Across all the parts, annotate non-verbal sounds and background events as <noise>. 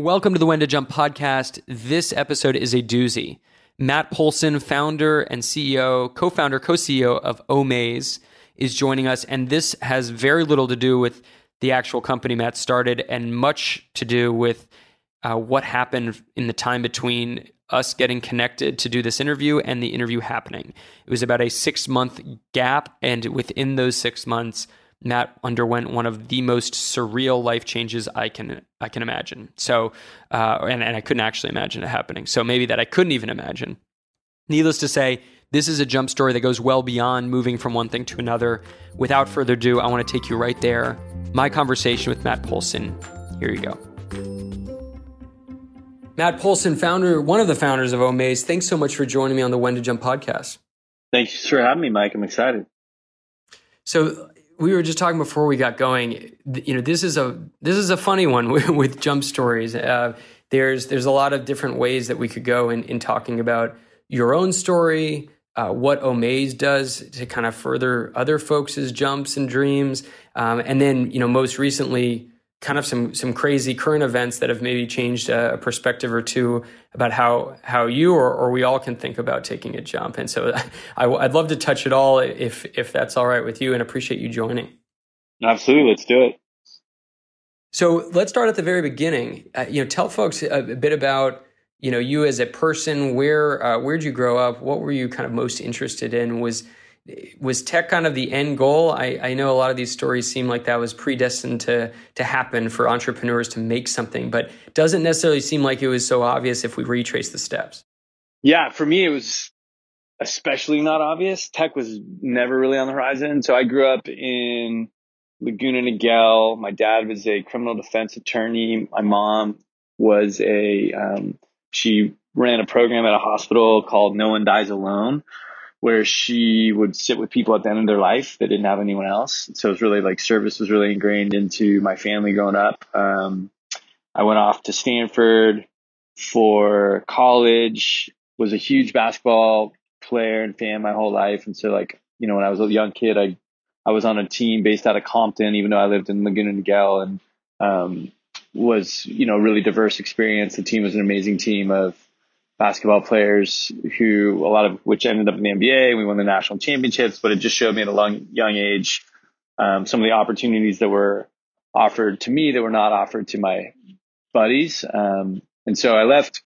Welcome to the When to Jump podcast. This episode is a doozy. Matt Pohlson, founder and CEO, co founder, co CEO of Omaze, is joining us. And this has very little to do with the actual company Matt started and much to do with uh, what happened in the time between us getting connected to do this interview and the interview happening. It was about a six month gap. And within those six months, Matt underwent one of the most surreal life changes I can I can imagine. So, uh, and and I couldn't actually imagine it happening. So maybe that I couldn't even imagine. Needless to say, this is a jump story that goes well beyond moving from one thing to another. Without further ado, I want to take you right there. My conversation with Matt Pohlson. Here you go. Matt Pohlson, founder, one of the founders of Omaze. Thanks so much for joining me on the When to Jump podcast. Thanks for having me, Mike. I'm excited. So we were just talking before we got going. You know, this is a this is a funny one with, <laughs> with jump stories. Uh, there's there's a lot of different ways that we could go in, in talking about your own story, uh, what Omaze does to kind of further other folks' jumps and dreams, um, and then you know most recently kind of some some crazy current events that have maybe changed a perspective or two about how how you or, or we all can think about taking a jump. And so <laughs> I, would love to touch it all if if that's all right with you, and appreciate you joining. Absolutely, let's do it. So let's start at the very beginning. Uh, you know, tell folks a, a, bit about you know you as a person. Where uh, where'd you grow up? What were you kind of most interested in? Was was tech kind of the end goal? I, I, know a lot of these stories seem like that was predestined to to happen for entrepreneurs to make something, but doesn't necessarily seem like it was so obvious if we retrace the steps. Yeah, for me it was especially not obvious. Tech was never really on the horizon. So I grew up in Laguna Niguel. My dad was a criminal defense attorney. My mom was a um, she ran a program at a hospital called No One Dies Alone where she would sit with people at the end of their life that didn't have anyone else. So it was really like service was really ingrained into my family growing up. Um, I went off to Stanford for college, was a huge basketball player and fan my whole life. And so like, you know, when I was a young kid, I, I was on a team based out of Compton, even though I lived in Laguna Niguel and, um, was, you know, really diverse experience. The team was an amazing team of basketball players who a lot of which ended up in the NBA. We won the national championships, but it just showed me at a long, young age um, some of the opportunities that were offered to me that were not offered to my buddies. Um, and so I left.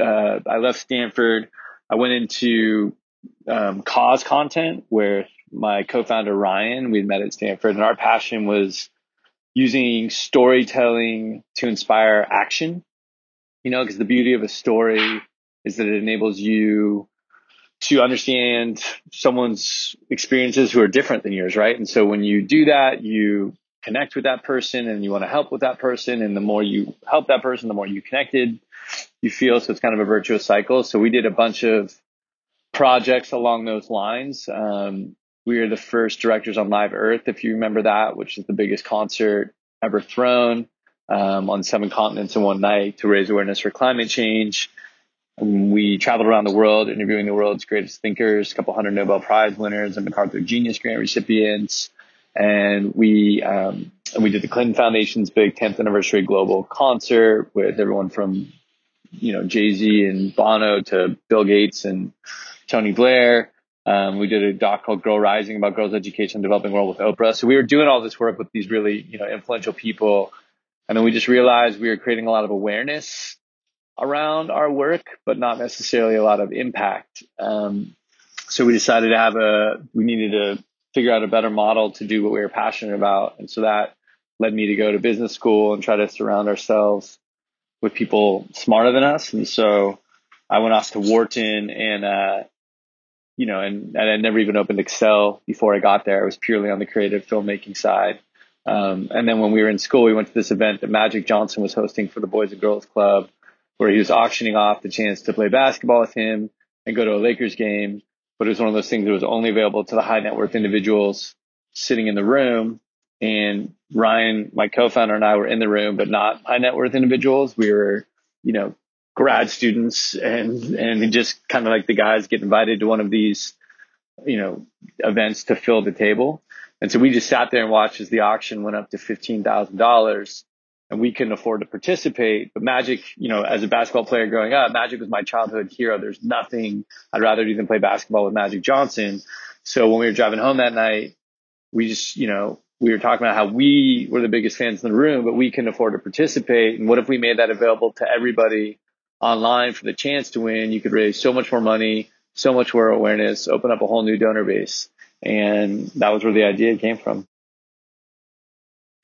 Uh, I left Stanford. I went into um, cause content where my co-founder Ryan, we'd met at Stanford, and our passion was using storytelling to inspire action. You know, because the beauty of a story is that it enables you to understand someone's experiences who are different than yours, right? And so when you do that, you connect with that person and you want to help with that person. And the more you help that person, the more you connected you feel. So it's kind of a virtuous cycle. So we did a bunch of projects along those lines. Um, we were the first directors on Live Earth, if you remember that, which is the biggest concert ever thrown um, on seven continents in one night to raise awareness for climate change. We traveled around the world interviewing the world's greatest thinkers, a couple hundred Nobel Prize winners and MacArthur Genius Grant recipients. And we, um, and we did the Clinton Foundation's big 10th anniversary global concert with everyone from, you know, Jay-Z and Bono to Bill Gates and Tony Blair. Um, we did a doc called Girl Rising about girls' education in the developing world with Oprah. So we were doing all this work with these really, you know, influential people. And then we just realized we were creating a lot of awareness around our work, but not necessarily a lot of impact. Um, so we decided to have a, we needed to figure out a better model to do what we were passionate about. And so that led me to go to business school and try to surround ourselves with people smarter than us. And so I went off to Wharton and, uh, you know, and, and I never even opened Excel before I got there. I was purely on the creative filmmaking side. Um, and then when we were in school, we went to this event that Magic Johnson was hosting for the Boys and Girls Club where he was auctioning off the chance to play basketball with him and go to a Lakers game. But it was one of those things that was only available to the high net worth individuals sitting in the room. And Ryan, my co-founder and I were in the room, but not high net worth individuals. We were, you know, grad students and, and just kind of like the guys get invited to one of these, you know, events to fill the table. And so we just sat there and watched as the auction went up to $15,000 and we couldn't afford to participate. But Magic, you know, as a basketball player growing up, Magic was my childhood hero. There's nothing I'd rather do than play basketball with Magic Johnson. So when we were driving home that night, we just, you know, we were talking about how we were the biggest fans in the room, but we couldn't afford to participate. And what if we made that available to everybody online for the chance to win? You could raise so much more money, so much more awareness, open up a whole new donor base. And that was where the idea came from.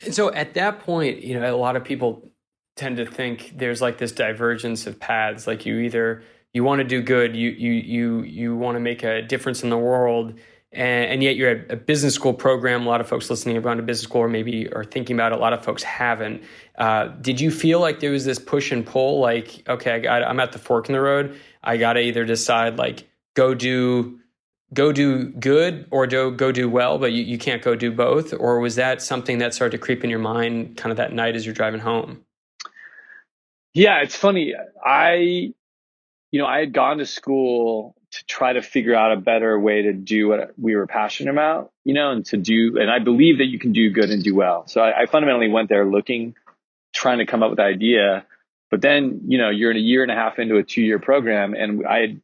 And so at that point, you know, a lot of people tend to think there's like this divergence of paths. Like you either you want to do good, you you you you want to make a difference in the world, and, and, yet you're at a business school program. A lot of folks listening have gone to business school or maybe are thinking about it. A lot of folks haven't. Uh, did you feel like there was this push and pull? Like, okay, I got, I'm at the fork in the road. I got to either decide like go do go do good or do, go do well, but you, you can't go do both? Or was that something that started to creep in your mind kind of that night as you're driving home? Yeah, it's funny. I, you know, I had gone to school to try to figure out a better way to do what we were passionate about, you know, and to do, and I believe that you can do good and do well. So I, I fundamentally went there looking, trying to come up with the idea. But then, you know, you're in a year and a half into a two year program and I had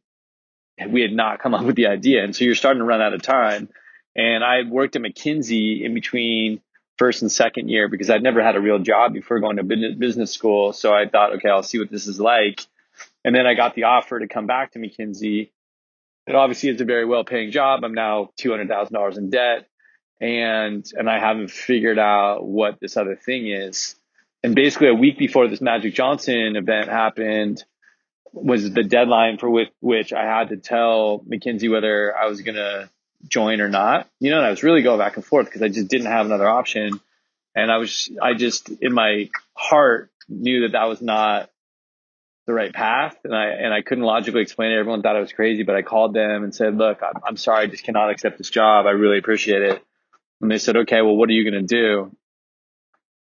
we had not come up with the idea. And so you're starting to run out of time. And I worked at McKinsey in between first and second year because I'd never had a real job before going to business school. So I thought, okay, I'll see what this is like. And then I got the offer to come back to McKinsey. It obviously is a very well paying job. I'm now $200,000 in debt and, and I haven't figured out what this other thing is. And basically a week before this Magic Johnson event happened, was the deadline for which I had to tell McKinsey whether I was going to join or not. You know, and I was really going back and forth because I just didn't have another option. And I was, I just in my heart knew that that was not the right path. And I, and I couldn't logically explain it. Everyone thought I was crazy, but I called them and said, look, I'm, I'm sorry. I just cannot accept this job. I really appreciate it. And they said, okay, well, what are you going to do?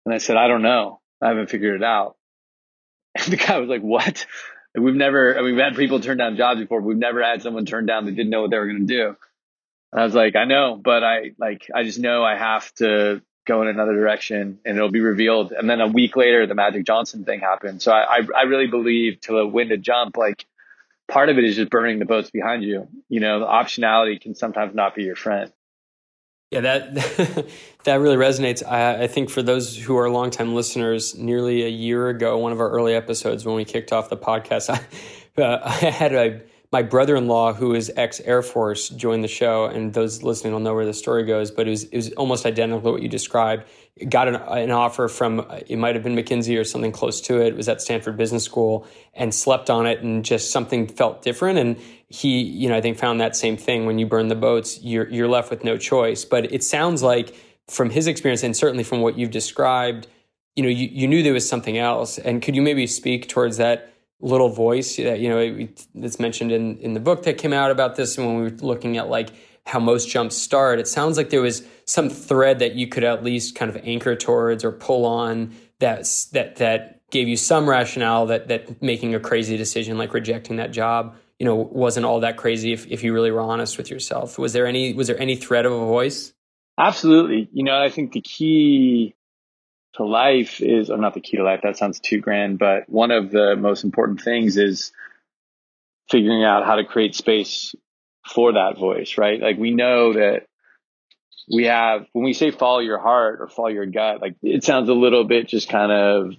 And I said, I don't know. I haven't figured it out. <laughs> And the guy was like, what? We've never, we've had people turn down jobs before. We've never had someone turn down that didn't know what they were going to do. And I was like, I know, but I like, I just know I have to go in another direction and it'll be revealed. And then a week later, the Magic Johnson thing happened. So I, I, I really believe to win to jump, like part of it is just burning the boats behind you. You know, the optionality can sometimes not be your friend. Yeah, that <laughs> that really resonates. I, I, think for those who are longtime listeners, nearly a year ago, one of our early episodes when we kicked off the podcast, <laughs> I, uh, I had a my brother-in-law who is ex Air Force joined the show, and those listening will know where the story goes. But it was it was almost identical to what you described. Got an, an offer from it might have been McKinsey or something close to it. it. Was at Stanford Business School and slept on it, and just something felt different. And he, you know, I think found that same thing. When you burn the boats, you're you're left with no choice. But it sounds like from his experience, and certainly from what you've described, you know, you, you knew there was something else. And could you maybe speak towards that? little voice that you know that's mentioned in in the book that came out about this and when we were looking at like how most jumps start it sounds like there was some thread that you could at least kind of anchor towards or pull on that that that gave you some rationale that that making a crazy decision like rejecting that job you know wasn't all that crazy if, if you really were honest with yourself. Was there any was there any thread of a voice? Absolutely. You know i think the key to life is, or not the key to life, that sounds too grand, but one of the most important things is figuring out how to create space for that voice, right? Like we know that we have, when we say follow your heart or follow your gut, like it sounds a little bit just kind of,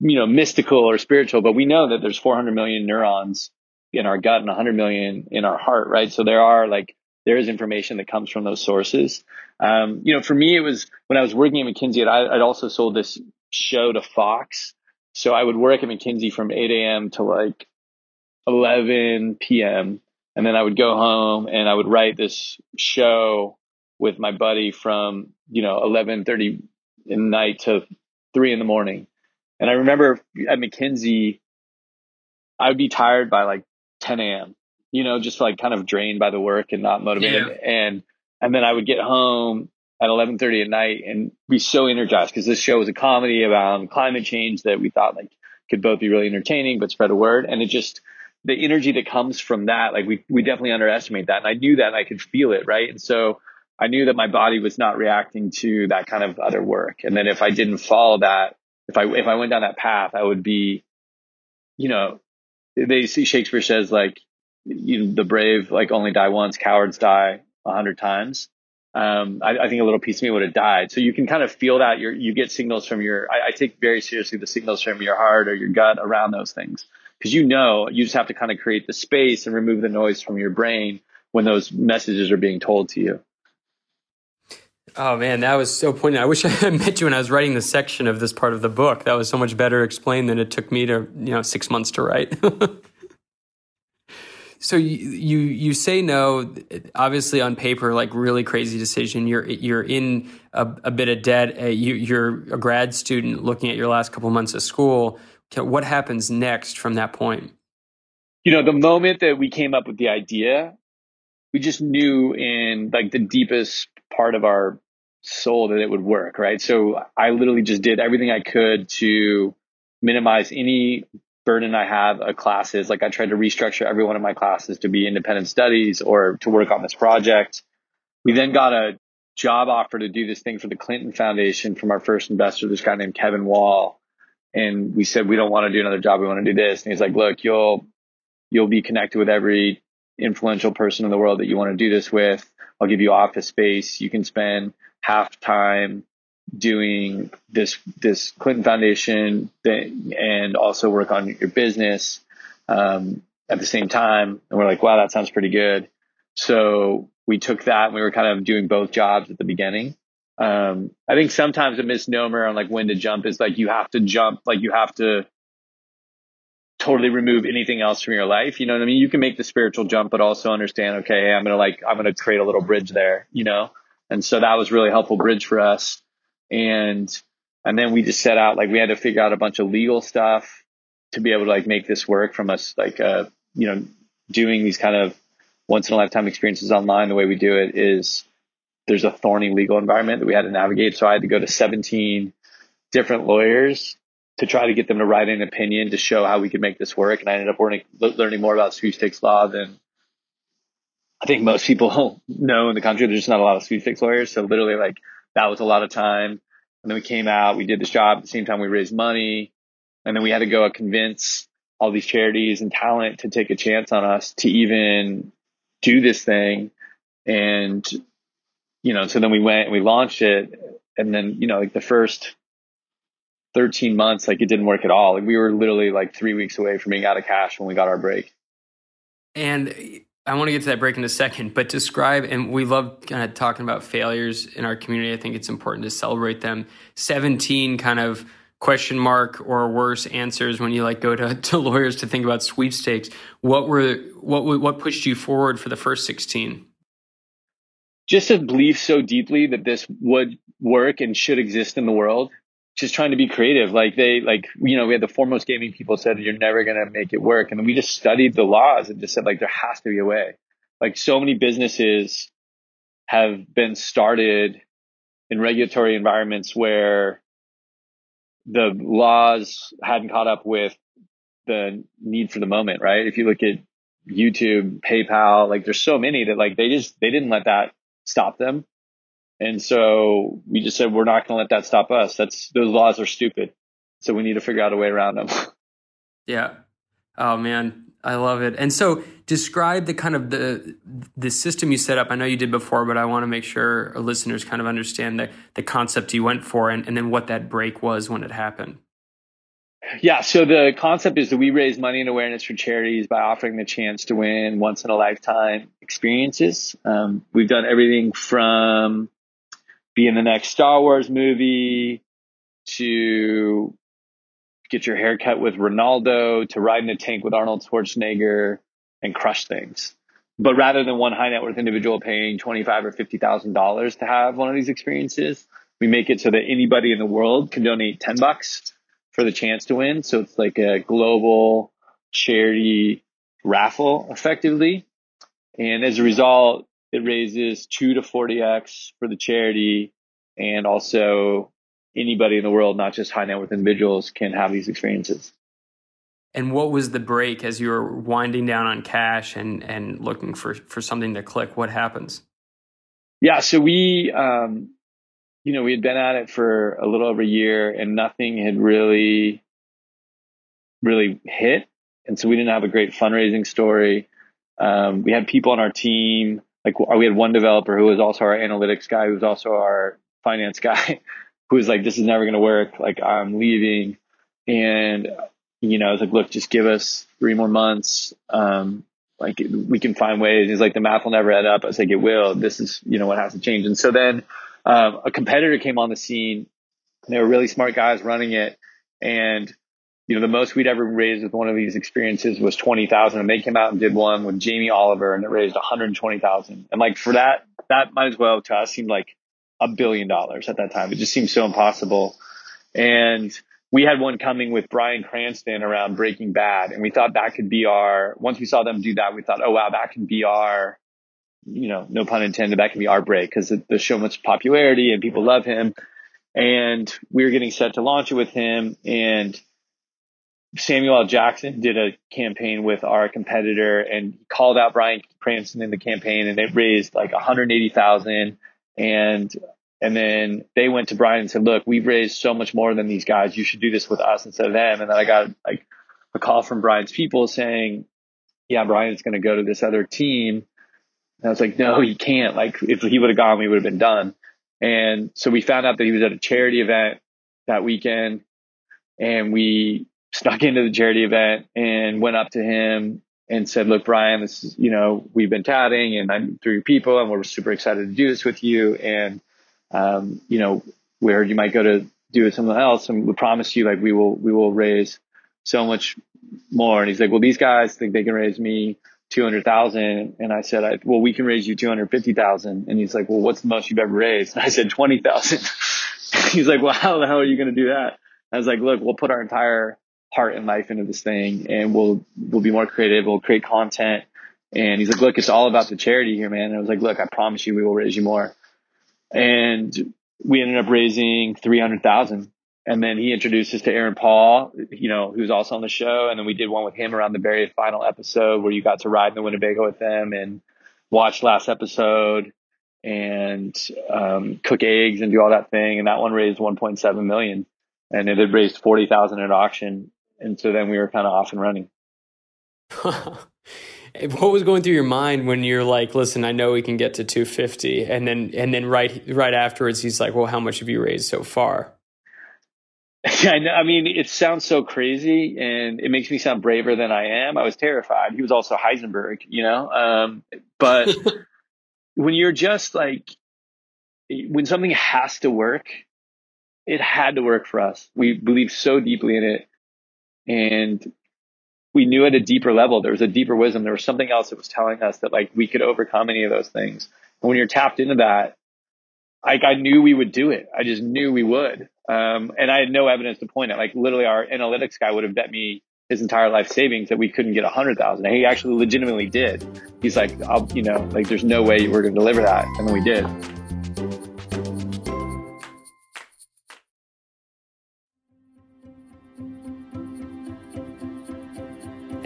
you know, mystical or spiritual, but we know that there's 400 million neurons in our gut and 100 million in our heart, right? So there are like there is information that comes from those sources. Um, you know, for me, it was when I was working at McKinsey, I, I'd also sold this show to Fox. So I would work at McKinsey from 8 a.m. to like 11 p.m. And then I would go home and I would write this show with my buddy from, you know, 1130 in the night to three in the morning. And I remember at McKinsey, I would be tired by like 10 a.m you know, just like kind of drained by the work and not motivated. Yeah. And, and then I would get home at 11:30 at night and be so energized because this show was a comedy about climate change that we thought like could both be really entertaining but spread a word and it just the energy that comes from that like we we definitely underestimate that and I knew that and I could feel it right and so I knew that my body was not reacting to that kind of other work and then if I didn't follow that if I if I went down that path, I would be, you know, they see Shakespeare says like, you the brave like only die once, cowards die a hundred times. Um, I, I, think a little piece of me would have died. So you can kind of feel that you you get signals from your, I, I, take very seriously the signals from your heart or your gut around those things. Cause you know, you just have to kind of create the space and remove the noise from your brain when those messages are being told to you. Oh man, that was so poignant. I wish <laughs> I had met you when I was writing the section of this part of the book. That was so much better explained than it took me to, you know, six months to write. <laughs> so you, you you say no, obviously on paper, like really crazy decision. You're you're in a, a bit of debt. Uh, you, you're a grad student looking at your last couple months of school. What happens next from that point? You know, the moment that we came up with the idea, we just knew in like the deepest part of our soul that it would work, right? So I literally just did everything I could to minimize any burden I have of classes. Like I tried to restructure every one of my classes to be independent studies or to work on this project. We then got a job offer to do this thing for the Clinton Foundation from our first investor, this guy named Kevin Wall. And we said, we don't want to do another job. We want to do this. And he's like, look, you'll, you'll be connected with every influential person in the world that you want to do this with. I'll give you office space. You can spend half time doing this this Clinton Foundation thing and also work on your business um, at the same time. And we're like, wow, that sounds pretty good. So we took that and we were kind of doing both jobs at the beginning. Um, I think sometimes a misnomer on like when to jump is like you have to jump, like you have to totally remove anything else from your life. You know what I mean? You can make the spiritual jump, but also understand, okay, I'm going to like, I'm going to create a little bridge there, you know? And so that was really helpful bridge for us. And, and then we just set out, like we had to figure out a bunch of legal stuff to be able to like make this work from us, like, uh, you know, doing these kind of once in a lifetime experiences online. The way we do it is there's a thorny legal environment that we had to navigate. So I had to go to 17 different lawyers to try to get them to write an opinion to show how we could make this work. And I ended up learning, learning more about sweepstakes law than I think most people <laughs> know in the country. There's just not a lot of sweepstakes lawyers. So literally like that was a lot of time. And then we came out, we did this job at the same time we raised money. And then we had to go convince all these charities and talent to take a chance on us to even do this thing. And, you know, so then we went and we launched it. And then, you know, like the first 13 months, like it didn't work at all. Like we were literally like three weeks away from being out of cash when we got our break. And I want to get to that break in a second, but describe, and we love kind of talking about failures in our community. I think it's important to celebrate them. 17 kind of question mark or worse answers when you like go to, <laughs> to lawyers to think about sweepstakes. What were, what, what pushed you forward for the first 16? Just to believe so deeply that this would work and should exist in the world just trying to be creative. Like they, like, you know, we had the foremost gaming people said, you're never going to make it work. And we just studied the laws and just said, like, there has to be a way. Like so many businesses have been started in regulatory environments where the laws hadn't caught up with the need for the moment, right? If you look at YouTube, PayPal, like there's so many that like they just, they didn't let that stop them. And so we just said, we're not going to let that stop us. That's, those laws are stupid. So we need to figure out a way around them. <laughs> yeah. Oh man, I love it. And so describe the kind of the, the system you set up. I know you did before, but I want to make sure our listeners kind of understand the, the concept you went for and, and then what that break was when it happened. Yeah, so the concept is that we raise money and awareness for charities by offering the chance to win once in a lifetime experiences. Um, we've done everything from be in the next Star Wars movie, to get your hair cut with Ronaldo, to ride in a tank with Arnold Schwarzenegger and crush things. But rather than one high net worth individual paying twenty five or fifty thousand dollars to have one of these experiences, we make it so that anybody in the world can donate ten bucks for the chance to win. So it's like a global charity raffle effectively. And as a result, it raises two to 40x for the charity and also anybody in the world, not just high net worth individuals can have these experiences. And what was the break as you were winding down on cash and, and looking for, for something to click? What happens? Yeah. So we, um, you know, we had been at it for a little over a year and nothing had really, really hit. And so we didn't have a great fundraising story. Um, we had people on our team, like we had one developer who was also our analytics guy, who was also our finance guy, <laughs> who was like, this is never going to work. Like I'm leaving. And, you know, I was like, look, just give us three more months. Um, like we can find ways. He's like, the math will never add up. I was like, it will. This is, you know, what has to change. And so then, um, a competitor came on the scene. They were really smart guys running it. And, you know, the most we'd ever raised with one of these experiences was 20,000. And they came out and did one with Jamie Oliver and it raised 120,000. And like for that, that might as well to us seemed like a billion dollars at that time. It just seemed so impossible. And we had one coming with Bryan Cranston around Breaking Bad. And we thought that could be our, once we saw them do that, we thought, oh wow, that can be our, you know, no pun intended, that can be our break because the show much popularity and people love him. And we were getting set to launch it with him. And Samuel L. Jackson did a campaign with our competitor and called out Bryan Cranston in the campaign and it raised like 180,000 and and then they went to Bryan and said, look, we've raised so much more than these guys. You should do this with us instead of them. And then I got like a call from Bryan's people saying, yeah, Bryan's going to go to this other team. And I was like, no, he can't. Like if he would have gone, we would have been done. And so we found out that he was at a charity event that weekend and we snuck into the charity event and went up to him and said, look, Bryan, this is, you know, we've been chatting and I'm through people and we're super excited to do this with you. And, um, you know, we heard you might go to do it something else and we promise you like we will, we will raise so much more. And he's like, well, these guys think they can raise me 200,000. And I said, I, well, we can raise you 250,000. And he's like, well, what's the most you've ever raised? And I said, 20,000. <laughs> he's like, well, how the hell are you going to do that? I was like, look, we'll put our entire heart and life into this thing and we'll, we'll be more creative. We'll create content. And he's like, look, it's all about the charity here, man. And I was like, look, I promise you we will raise you more. And we ended up raising 300,000. And then he introduced us to Aaron Paul, you know, who's also on the show. And then we did one with him around the very final episode where you got to ride in the Winnebago with them and watch last episode and um, cook eggs and do all that thing. And that one raised 1.7 million and it had raised 40,000 at auction and so then we were kind of off and running. <laughs> what was going through your mind when you're like, listen, I know we can get to 250, and then and then right right afterwards, he's like, well, how much have you raised so far? <laughs> I, know, I mean, it sounds so crazy, and it makes me sound braver than I am. I was terrified. He was also Heisenberg, you know. Um, but <laughs> when you're just like, when something has to work, it had to work for us. We believe so deeply in it and we knew at a deeper level, there was a deeper wisdom. There was something else that was telling us that like we could overcome any of those things. And when you're tapped into that, like I knew we would do it. I just knew we would. Um, and I had no evidence to point at. Like literally, our analytics guy would have bet me his entire life savings that we couldn't get a hundred thousand. He actually legitimately did. He's like, I'll, you know, like there's no way we're going to deliver that, and then we did.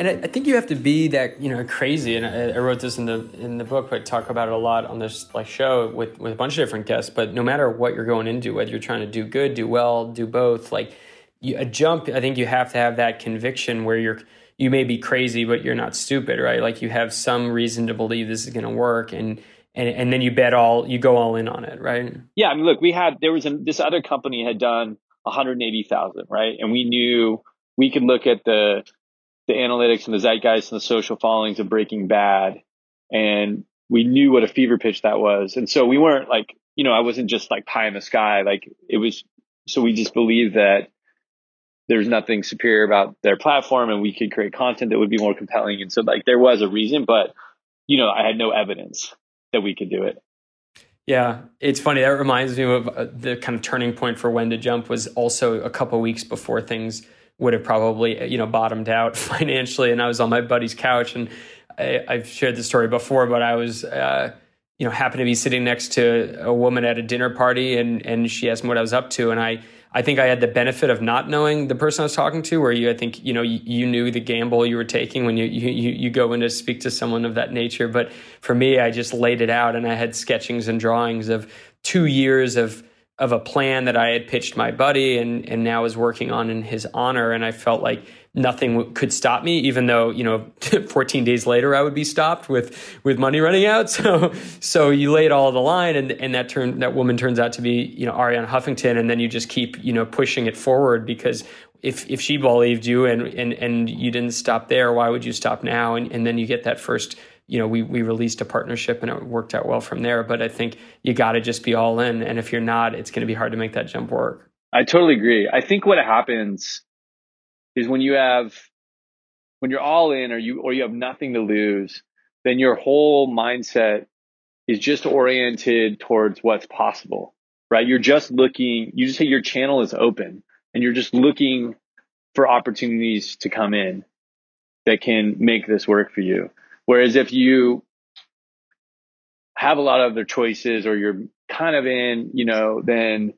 And I, I, think you have to be that you know crazy. And I, I, wrote this in the in the book, but talk about it a lot on this like show with with a bunch of different guests. But no matter what you're going into, whether you're trying to do good, do well, do both, like you, a jump. I think you have to have that conviction where you're you may be crazy, but you're not stupid, right? Like you have some reason to believe this is going to work, and and and then you bet all you go all in on it, right? Yeah, I mean, look, we had there was this other company had done 180,000, right, and we knew we could look at the the analytics and the zeitgeist and the social followings of Breaking Bad. And we knew what a fever pitch that was. And so we weren't like, you know, I wasn't just like pie in the sky. Like it was, so we just believed that there's nothing superior about their platform and we could create content that would be more compelling. And so like there was a reason, but you know, I had no evidence that we could do it. Yeah, it's funny. That reminds me of uh, the kind of turning point for when to jump was also a couple weeks before things would have probably you know bottomed out <laughs> financially. And I was on my buddy's couch, and I, have shared this story before, but I was. Uh, you know, happened to be sitting next to a woman at a dinner party, and and she asked me what I was up to, and I I think I had the benefit of not knowing the person I was talking to, where you I think you know you, you knew the gamble you were taking when you, you you go in to speak to someone of that nature. But for me, I just laid it out, and I had sketchings and drawings of two years of of a plan that I had pitched my buddy and and now is working on in his honor. And I felt like nothing w- could stop me even though you know <laughs> 14 days later I would be stopped with with money running out. <laughs> So so you lay it all the line and and that turn that woman turns out to be you know Arianna Huffington. And then you just keep you know pushing it forward because if if she believed you and and and you didn't stop there why would you stop now? And and then you get that first you know, we we released a partnership and it worked out well from there. But I think you got to just be all in, and if you're not, it's going to be hard to make that jump work. I totally agree. I think what happens is when you have when you're all in, or you or you have nothing to lose, then your whole mindset is just oriented towards what's possible, right? You're just looking. You just say your channel is open, and you're just looking for opportunities to come in that can make this work for you. Whereas if you have a lot of other choices or you're kind of in, you know, then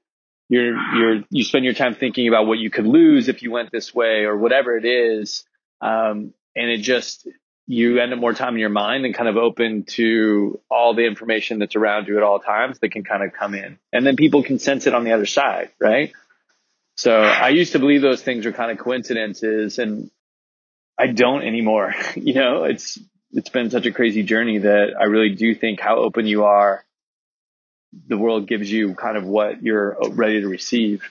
you're, you're, you spend your time thinking about what you could lose if you went this way or whatever it is. Um, and it just, you end up more time in your mind and kind of open to all the information that's around you at all times that can kind of come in. And then people can sense it on the other side, right? So I used to believe those things were kind of coincidences and I don't anymore. <laughs> you know, it's it's been such a crazy journey that I really do think how open you are, the world gives you kind of what you're ready to receive.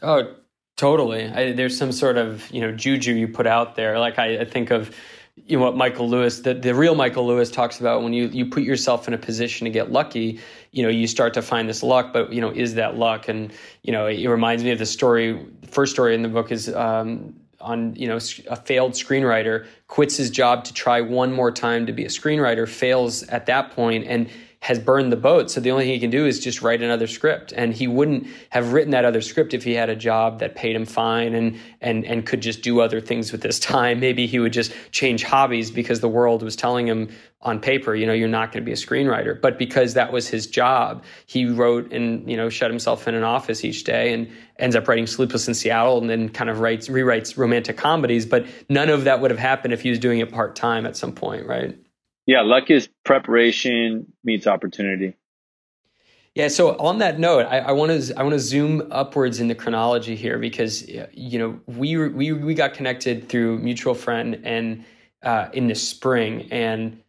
Oh, totally. I, there's some sort of you know juju you put out there. Like I, I think of you know what Michael Lewis, the, the real Michael Lewis talks about when you you put yourself in a position to get lucky, you know, you start to find this luck, but you know, is that luck? And you know, it reminds me of the story. First story in the book is um, on you know a failed screenwriter quits his job to try one more time to be a screenwriter fails at that point and has burned the boat. So the only thing he can do is just write another script. And he wouldn't have written that other script if he had a job that paid him fine and and and could just do other things with his time. <laughs> Maybe he would just change hobbies because the world was telling him on paper, you know, you're not going to be a screenwriter. But because that was his job, he wrote and, you know, shut himself in an office each day and ends up writing Sleepless in Seattle and then kind of writes rewrites romantic comedies. But none of that would have happened if he was doing it part time at some point, right? Yeah, luck is preparation meets opportunity. Yeah. So on that note, I want to I want to zoom upwards in the chronology here because you know we we we got connected through mutual friend and uh, in the spring and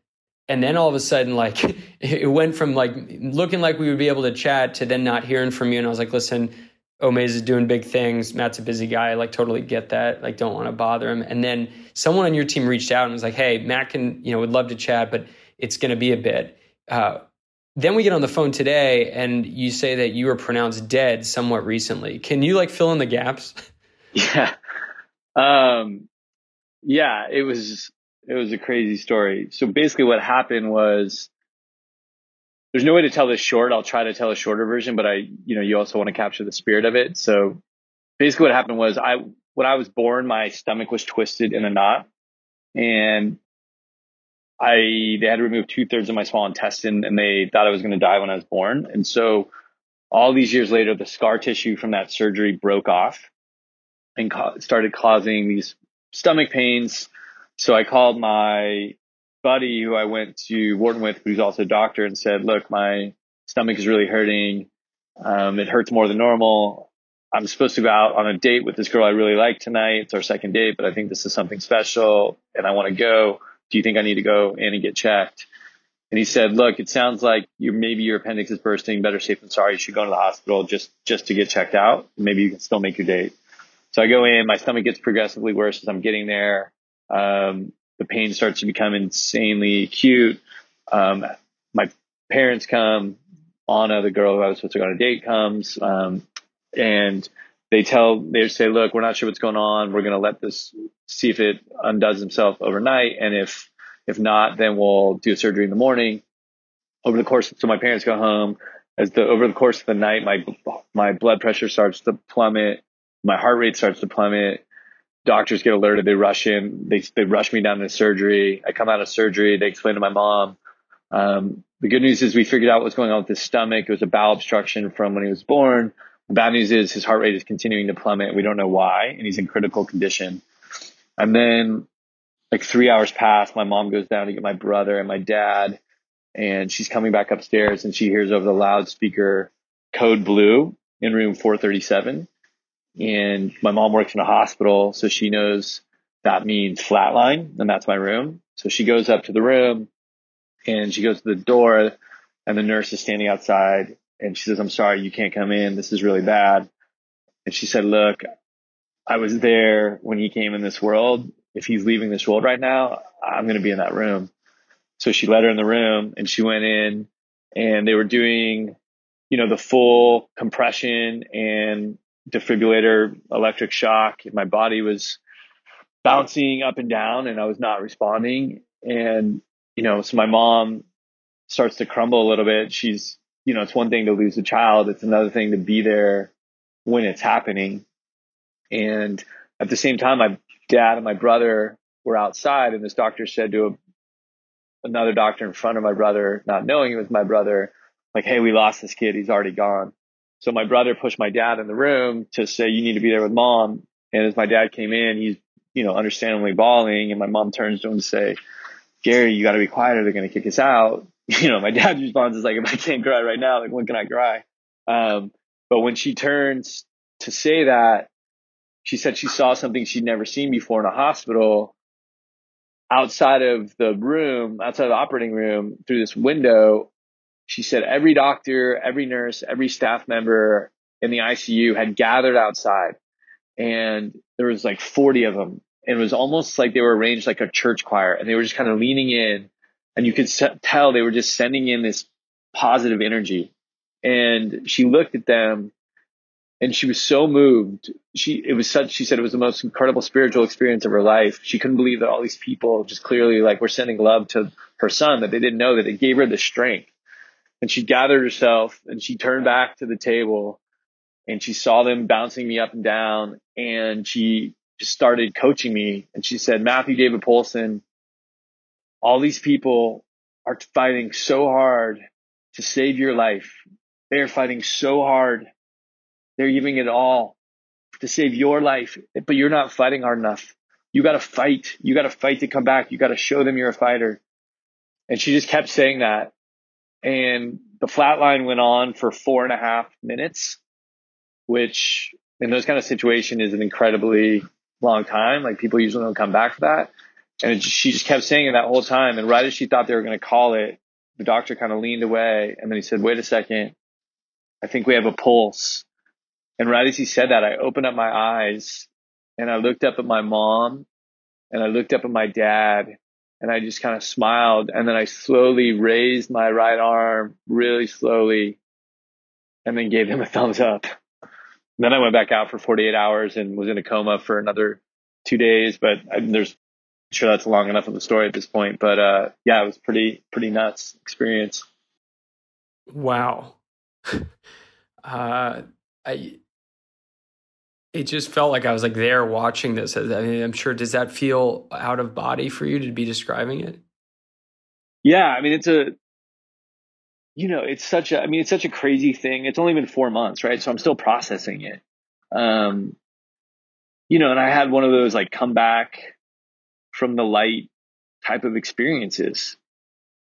and then all of a sudden like <laughs> it went from like looking like we would be able to chat to then not hearing from you and I was like listen Omaze is doing big things. Matt's a busy guy. Like totally get that. Like don't want to bother him. And then someone on your team reached out and was like, "Hey, Matt can you know would love to chat, but it's going to be a bit." Uh, then we get on the phone today, and you say that you were pronounced dead somewhat recently. Can you like fill in the gaps? <laughs> Yeah, um, yeah. It was it was a crazy story. So basically, what happened was there's no way to tell this short. I'll try to tell a shorter version, but I, you know, you also want to capture the spirit of it. So basically what happened was I, when I was born, my stomach was twisted in a knot and I, they had to remove two thirds of my small intestine and they thought I was going to die when I was born. And so all these years later, the scar tissue from that surgery broke off and started causing these stomach pains. So I called my buddy who I went to Wharton with, who's also a doctor, and said, "Look, my stomach is really hurting. Um, it hurts more than normal. I'm supposed to go out on a date with this girl I really like tonight. It's our second date, but I think this is something special, and I want to go. Do you think I need to go in and get checked?" And he said, "Look, it sounds like you maybe your appendix is bursting. Better safe than sorry. You should go to the hospital just just to get checked out. Maybe you can still make your date." So I go in. My stomach gets progressively worse as I'm getting there. Um, the pain starts to become insanely acute. Um, my parents come. Anna, the girl who I was supposed to go on a date, comes, um, and they tell they say, "Look, we're not sure what's going on. We're going to let this see if it undoes himself overnight, and if if not, then we'll do surgery in the morning." Over the course, so my parents go home. As the over the course of the night, my my blood pressure starts to plummet, my heart rate starts to plummet, doctors get alerted. They rush in. They they rush me down to surgery. I come out of surgery. They explain to my mom. Um, the good news is we figured out what's going on with his stomach. It was a bowel obstruction from when he was born. The bad news is his heart rate is continuing to plummet. We don't know why, and he's in critical condition. And then, like three hours pass. My mom goes down to get my brother and my dad, and she's coming back upstairs, and she hears over the loudspeaker code blue in room 437. And my mom works in a hospital, so she knows that means flatline, and that's my room. So she goes up to the room and she goes to the door, and the nurse is standing outside, and she says, I'm sorry, you can't come in. This is really bad. And she said, Look, I was there when he came in this world. If he's leaving this world right now, I'm going to be in that room. So she let her in the room and she went in and they were doing, you know, the full compression and defibrillator electric shock. My body was bouncing up and down and I was not responding. And, you know, so my mom starts to crumble a little bit. She's, you know, it's one thing to lose a child. It's another thing to be there when it's happening. And at the same time, my dad and my brother were outside and this doctor said to a, another doctor in front of my brother, not knowing it was my brother, like, Hey, we lost this kid. He's already gone. So my brother pushed my dad in the room to say, you need to be there with mom. And as my dad came in, he's, you know, understandably bawling. And my mom turns to him to say, Gary, you got to be quiet or they're going to kick us out. <laughs> You know, my dad's <laughs> response is like, if I can't cry right now, like, when can I cry? Um, but when she turns to say that, she said she saw something she'd never seen before in a hospital outside of the room, outside of the operating room through this window. She said every doctor, every nurse, every staff member in the ICU had gathered outside and there was like 40 of them. And it was almost like they were arranged like a church choir and they were just kind of leaning in and you could tell they were just sending in this positive energy. And she looked at them and she was so moved. She it was such she said it was the most incredible spiritual experience of her life. She couldn't believe that all these people just clearly like were sending love to her son that they didn't know that it gave her the strength. And she gathered herself and she turned back to the table and she saw them bouncing me up and down and she just started coaching me and she said, Matthew David Pohlson, all these people are fighting so hard to save your life. They are fighting so hard they're giving it all to save your life, but you're not fighting hard enough. You got to fight. You got to fight to come back. You got to show them you're a fighter. And she just kept saying that. And the flatline went on for four and a half minutes, which in those kind of situation is an incredibly long time. Like people usually don't come back for that. And she just kept saying it that whole time. And right as she thought they were going to call it, the doctor kind of leaned away and then he said, wait a second. I think we have a pulse. And right as he said that, I opened up my eyes and I looked up at my mom and I looked up at my dad and I just kind of smiled. And then I slowly raised my right arm really slowly and then gave him a <laughs> thumbs up. Then I went back out for 48 hours and was in a coma for another two days. But I, there's I'm sure that's long enough of a story at this point. But uh, yeah, it was pretty pretty nuts experience. Wow. <laughs> uh, I it just felt like I was like there watching this. I mean, I'm sure. Does that feel out of body for you to be describing it? Yeah, I mean, it's a, you know, it's such a. I mean, it's such a crazy thing. It's only been four months, right? So I'm still processing it. Um, you know, and I had one of those like come back from the light type of experiences.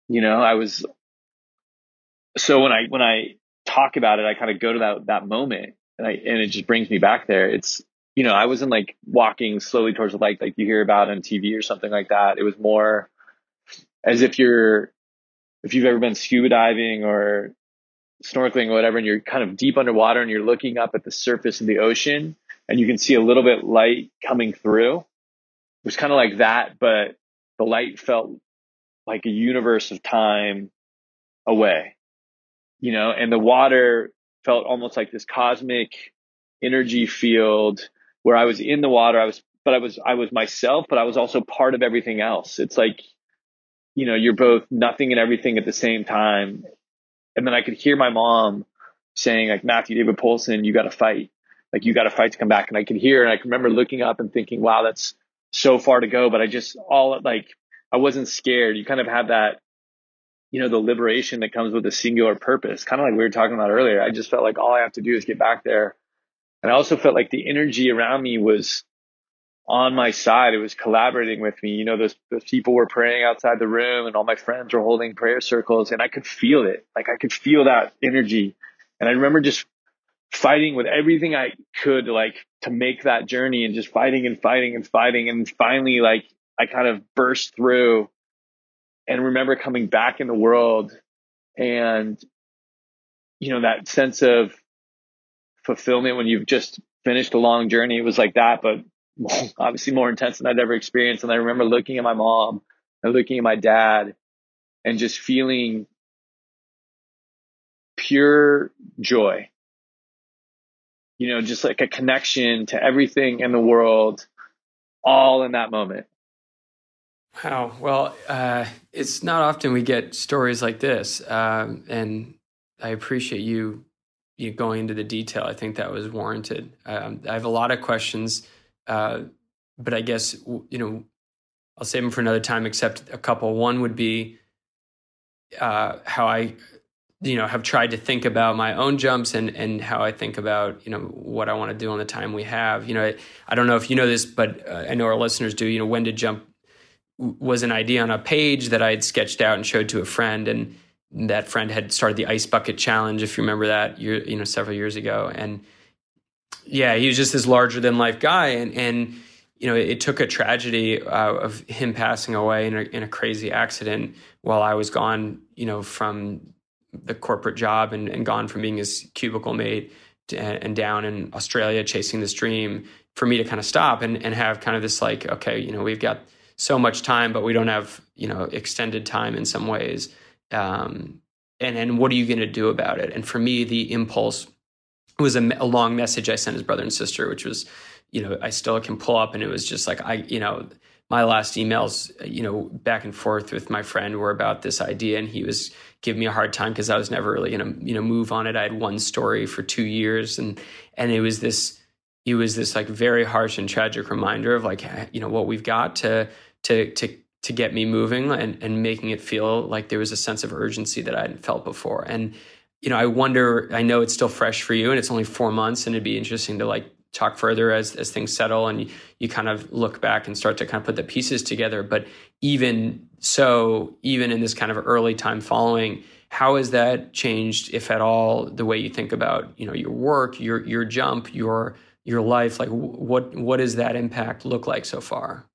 You know, I was. So when I when I talk about it, I kind of go to that that moment and I, and it just brings me back there. It's, you know, I wasn't like walking slowly towards the light like you hear about on TV or something like that. It was more as if you're, if you've ever been scuba diving or snorkeling or whatever, and you're kind of deep underwater and you're looking up at the surface of the ocean and you can see a little bit light coming through. It was kind of like that, but the light felt like a universe of time away, you know, and the water felt almost like this cosmic energy field where I was in the water. I was, but I was, I was myself, but I was also part of everything else. It's like, you know, you're both nothing and everything at the same time. And then I could hear my mom saying like, Matthew David Pohlson, you got to fight. Like you got to fight to come back. And I could hear, and I can remember looking up and thinking, wow, that's so far to go. But I just all like, I wasn't scared. You kind of have that you know, the liberation that comes with a singular purpose, kind of like we were talking about earlier. I just felt like all I have to do is get back there. And I also felt like the energy around me was on my side. It was collaborating with me. You know, those, those people were praying outside the room and all my friends were holding prayer circles and I could feel it. Like I could feel that energy. And I remember just fighting with everything I could, like to make that journey and just fighting and fighting and fighting. And finally, like I kind of burst through and remember coming back in the world and, you know, that sense of fulfillment when you've just finished a long journey. It was like that, but <laughs> obviously more intense than I'd ever experienced. And I remember looking at my mom and looking at my dad and just feeling pure joy. You know, just like a connection to everything in the world, all in that moment. Wow. Well, uh, it's not often we get stories like this, um, and I appreciate you, you going into the detail. I think that was warranted. Um, I have a lot of questions, uh, but I guess you know I'll save them for another time. Except a couple. One would be uh, how I, you know, have tried to think about my own jumps and and how I think about you know what I want to do on the time we have. You know, I, I don't know if you know this, but uh, I know our listeners do. You know, when to jump was an idea on a page that I had sketched out and showed to a friend, and that friend had started the ice bucket challenge, if you remember that, year, you know, several years ago. And yeah, he was just this larger than life guy, and and you know, it, it took a tragedy uh, of him passing away in a, in a crazy accident while I was gone, you know, from the corporate job and, and gone from being his cubicle mate to, and down in Australia chasing this dream for me to kind of stop and, and have kind of this like, okay, you know, we've got so much time, but we don't have you know extended time in some ways. Um, and and what are you going to do about it? And for me, the impulse was a, a long message I sent his brother and sister, which was, you know, I still can pull up, and it was just like I, you know, my last emails, you know, back and forth with my friend were about this idea, and he was giving me a hard time because I was never really going to, you know, move on it. I had one story for two years, and and it was this, it was this like very harsh and tragic reminder of like, you know, what we've got to to to to get me moving and, and making it feel like there was a sense of urgency that I hadn't felt before. And, you know, I wonder, I know it's still fresh for you and it's only four months and it'd be interesting to like talk further as, as things settle and you, you kind of look back and start to kind of put the pieces together. But even so, even in this kind of early time following, how has that changed, if at all, the way you think about, you know, your work, your, your jump, your, your life? Like what, what does that impact look like so far?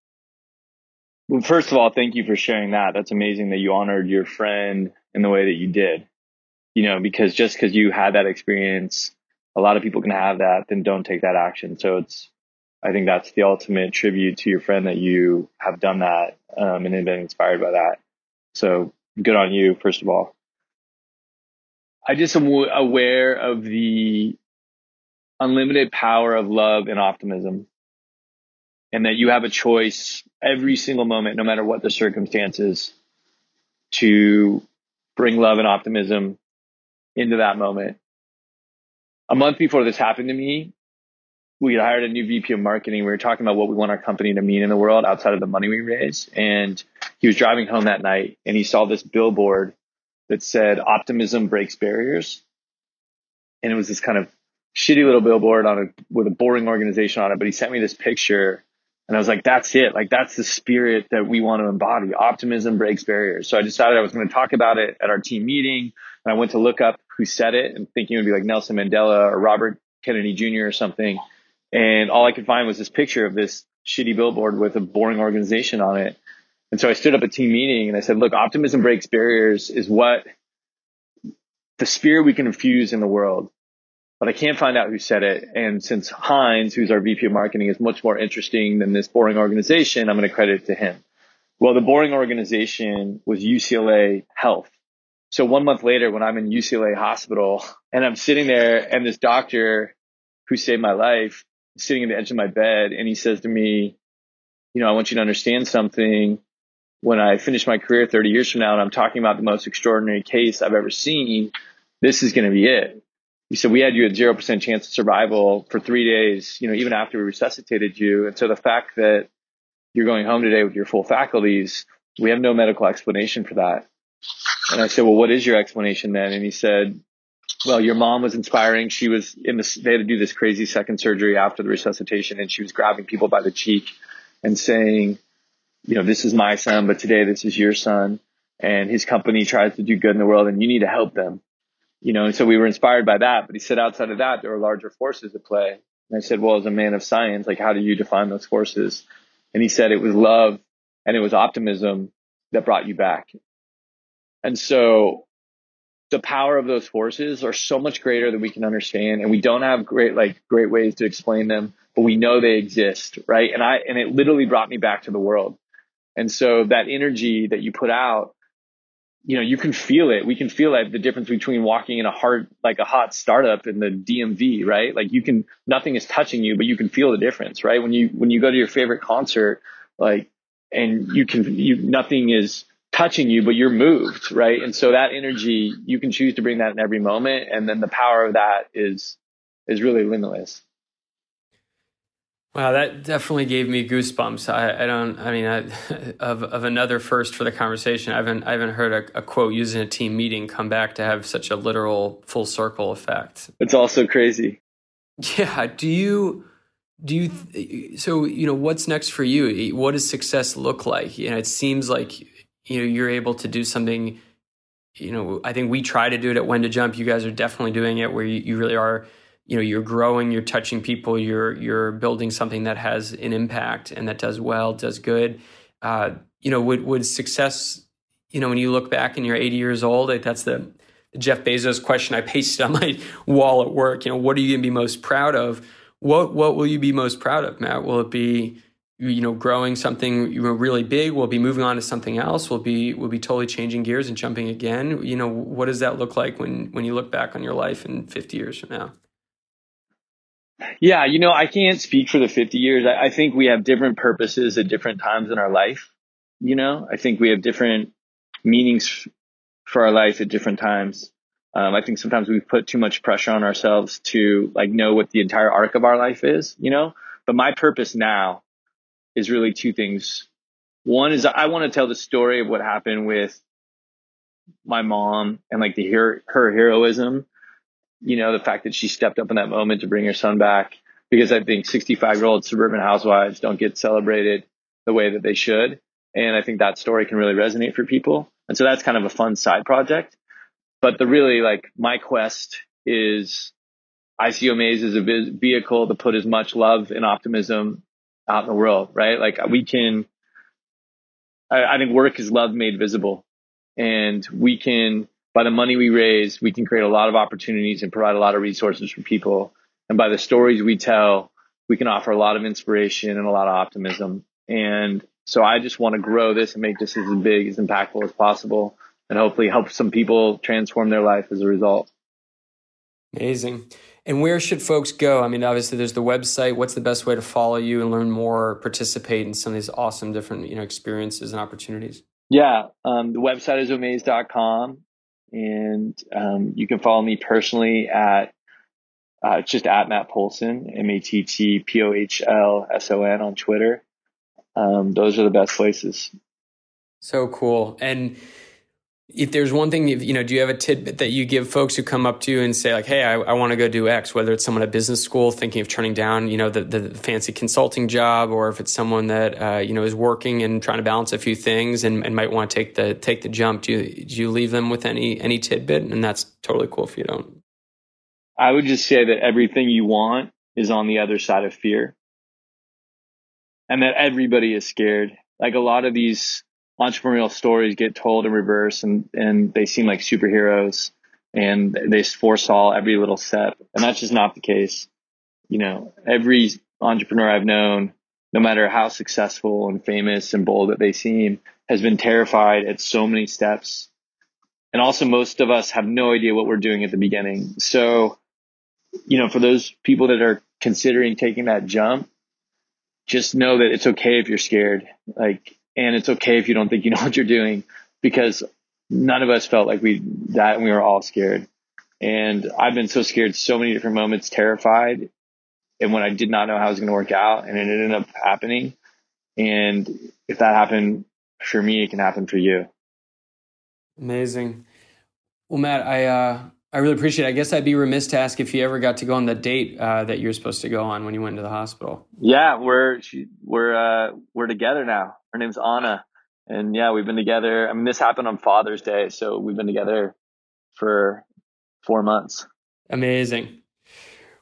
Well, first of all, thank you for sharing that. That's amazing that you honored your friend in the way that you did. You know, because just because you had that experience, a lot of people can have that, then don't take that action. So it's, I think that's the ultimate tribute to your friend that you have done that um, and been inspired by that. So good on you, first of all. I just am aware of the unlimited power of love and optimism and that you have a choice every single moment, no matter what the circumstances, to bring love and optimism into that moment. A month before this happened to me, we had hired a new VP of marketing. We were talking about what we want our company to mean in the world outside of the money we raise. And he was driving home that night and he saw this billboard that said optimism breaks barriers. And it was this kind of shitty little billboard on a, with a boring organization on it. But he sent me this picture and I was like, that's it. Like, that's the spirit that we want to embody. Optimism breaks barriers. So I decided I was going to talk about it at our team meeting. And I went to look up who said it and thinking it would be like Nelson Mandela or Robert Kennedy Jr. or something. And all I could find was this picture of this shitty billboard with a boring organization on it. And so I stood up at team meeting and I said, look, optimism breaks barriers is what the spirit we can infuse in the world but I can't find out who said it. And since Heinz, who's our VP of marketing, is much more interesting than this boring organization, I'm going to credit it to him. Well, the boring organization was UCLA Health. So one month later, when I'm in UCLA hospital and I'm sitting there and this doctor who saved my life sitting at the edge of my bed and he says to me, you know, I want you to understand something. When I finish my career 30 years from now and I'm talking about the most extraordinary case I've ever seen, this is going to be it he said we had you at zero percent chance of survival for three days. You know, even after we resuscitated you. And so the fact that you're going home today with your full faculties, we have no medical explanation for that. And I said, well, what is your explanation then? And he said, well, your mom was inspiring. She was in this, they had to do this crazy second surgery after the resuscitation and she was grabbing people by the cheek and saying, you know, this is my son, but today this is your son. And his company tries to do good in the world and you need to help them you know, and so we were inspired by that. But he said outside of that, there were larger forces at play. And I said, well, as a man of science, like how do you define those forces? And he said it was love and it was optimism that brought you back. And so the power of those forces are so much greater than we can understand. And we don't have great, like great ways to explain them, but we know they exist. Right. And I, and it literally brought me back to the world. And so that energy that you put out, you know, you can feel it. We can feel like the difference between walking in a hard, like a hot startup in the DMV, right? Like you can, nothing is touching you, but you can feel the difference, right? When you, when you go to your favorite concert, like, and you can, you, nothing is touching you, but you're moved, right? And so that energy, you can choose to bring that in every moment. And then the power of that is, is really limitless. Wow, that definitely gave me goosebumps. I, I don't. I mean, I, <laughs> of of another first for the conversation. I haven't I haven't heard a, a, quote used in a team meeting come back to have such a literal full circle effect. It's also crazy. Yeah. Do you do you so you know what's next for you? What does success look like? You know, it seems like you know you're able to do something. You know, I think we try to do it at When to Jump. You guys are definitely doing it where you, you really are you know you're growing you're touching people you're you're building something that has an impact and that does well does good. Uh, you know would would success you know when you look back and you're 80 years old that's the, the jeff bezos question i pasted on <laughs> my wall at work. You know what are you going to be most proud of? What what will you be most proud of matt? Will it be you know growing something really big? Will be moving on to something else? Will be will be totally changing gears and jumping again? You know what does that look like when when you look back on your life in 50 years from now yeah, you know, I can't speak for the 50 years. I, I, think we have different purposes at different times in our life. You know, I think we have different meanings for our life at different times. Um, I think sometimes we put too much pressure on ourselves to like know what the entire arc of our life is, you know, but my purpose now is really two things. One is I want to tell the story of what happened with my mom and like the her, her heroism you know, the fact that she stepped up in that moment to bring her son back because I think 65 year old suburban housewives don't get celebrated the way that they should. And I think that story can really resonate for people. And so that's kind of a fun side project. But the really like my quest is I see Omaze as a vehicle to put as much love and optimism out in the world, right? Like we can, I, I think work is love made visible and we can by the money we raise, we can create a lot of opportunities and provide a lot of resources for people. And by the stories we tell, we can offer a lot of inspiration and a lot of optimism. And so I just want to grow this and make this as big, as impactful as possible, and hopefully help some people transform their life as a result. Amazing. And where should folks go? I mean, obviously, there's the website. What's the best way to follow you and learn more, participate in some of these awesome different you know experiences and opportunities? Yeah, um, the website is omaze.com. And um, you can follow me personally at uh, just at Matt Pohlson, M A T T P O H L S O N on Twitter. Um, those are the best places. So cool. And if there's one thing, you know, do you have a tidbit that you give folks who come up to you and say like, "Hey, I, I want to go do X," whether it's someone at business school thinking of turning down, you know, the, the fancy consulting job, or if it's someone that uh, you know is working and trying to balance a few things and, and might want to take the take the jump. Do you do you leave them with any any tidbit? And that's totally cool if you don't. I would just say that everything you want is on the other side of fear, and that everybody is scared. Like a lot of these entrepreneurial stories get told in reverse and, and they seem like superheroes and they foresaw every little step. And that's just not the case. You know, every entrepreneur I've known, no matter how successful and famous and bold that they seem, has been terrified at so many steps. And also most of us have no idea what we're doing at the beginning. So, you know, for those people that are considering taking that jump, just know that it's okay if you're scared. Like and it's okay if you don't think you know <laughs> what you're doing because none of us felt like we that and we were all scared. And I've been so scared so many different moments, terrified. And when I did not know how it was going to work out and it ended up happening. And if that happened for me, it can happen for you. Amazing. Well, Matt, I, uh, I really appreciate it. I guess I'd be remiss to ask if you ever got to go on the date uh, that you're supposed to go on when you went to the hospital. Yeah, we're we're uh, we're together now. Her name's Anna, and yeah, we've been together. I mean, this happened on Father's Day, so we've been together for four months. Amazing.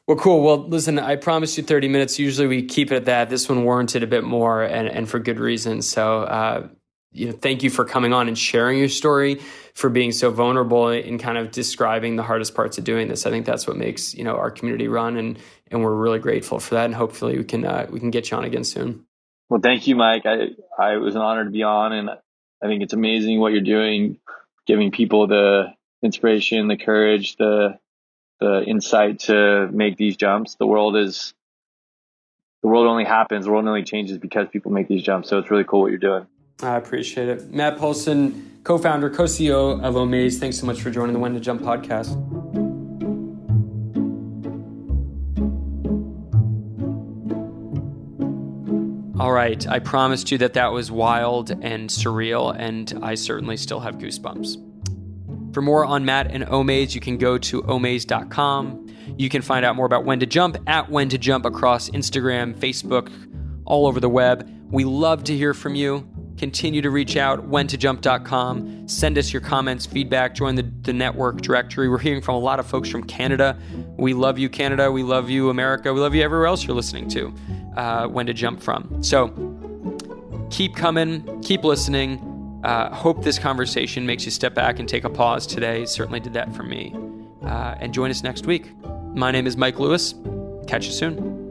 Well, cool. Well, listen, I promised you 30 minutes. Usually we keep it at that. This one warranted a bit more and, and for good reason. So, uh, you know, thank you for coming on and sharing your story, for being so vulnerable and kind of describing the hardest parts of doing this. I think that's what makes, you know, our community run and, and we're really grateful for that. And hopefully we can, uh, we can get you on again soon. Well, thank you, Mike. I, I was an honor to be on and I think it's amazing what you're doing, giving people the inspiration, the courage, the, the insight to make these jumps. The world is, the world only happens, the world only changes because people make these jumps. So it's really cool what you're doing. I appreciate it. Matt Pohlson, co founder, co CEO of Omaze, thanks so much for joining the When to Jump podcast. All right, I promised you that that was wild and surreal, and I certainly still have goosebumps. For more on Matt and Omaze, you can go to omaze.com. You can find out more about when to jump at when to jump across Instagram, Facebook, all over the web. We love to hear from you. Continue to reach out, when to jump.com. Send us your comments, feedback, join the, the network directory. We're hearing from a lot of folks from Canada. We love you, Canada. We love you, America. We love you everywhere else you're listening to uh, when to jump from. So keep coming, keep listening. Uh, hope this conversation makes you step back and take a pause today. Certainly did that for me. Uh, and join us next week. My name is Mike Lewis. Catch you soon.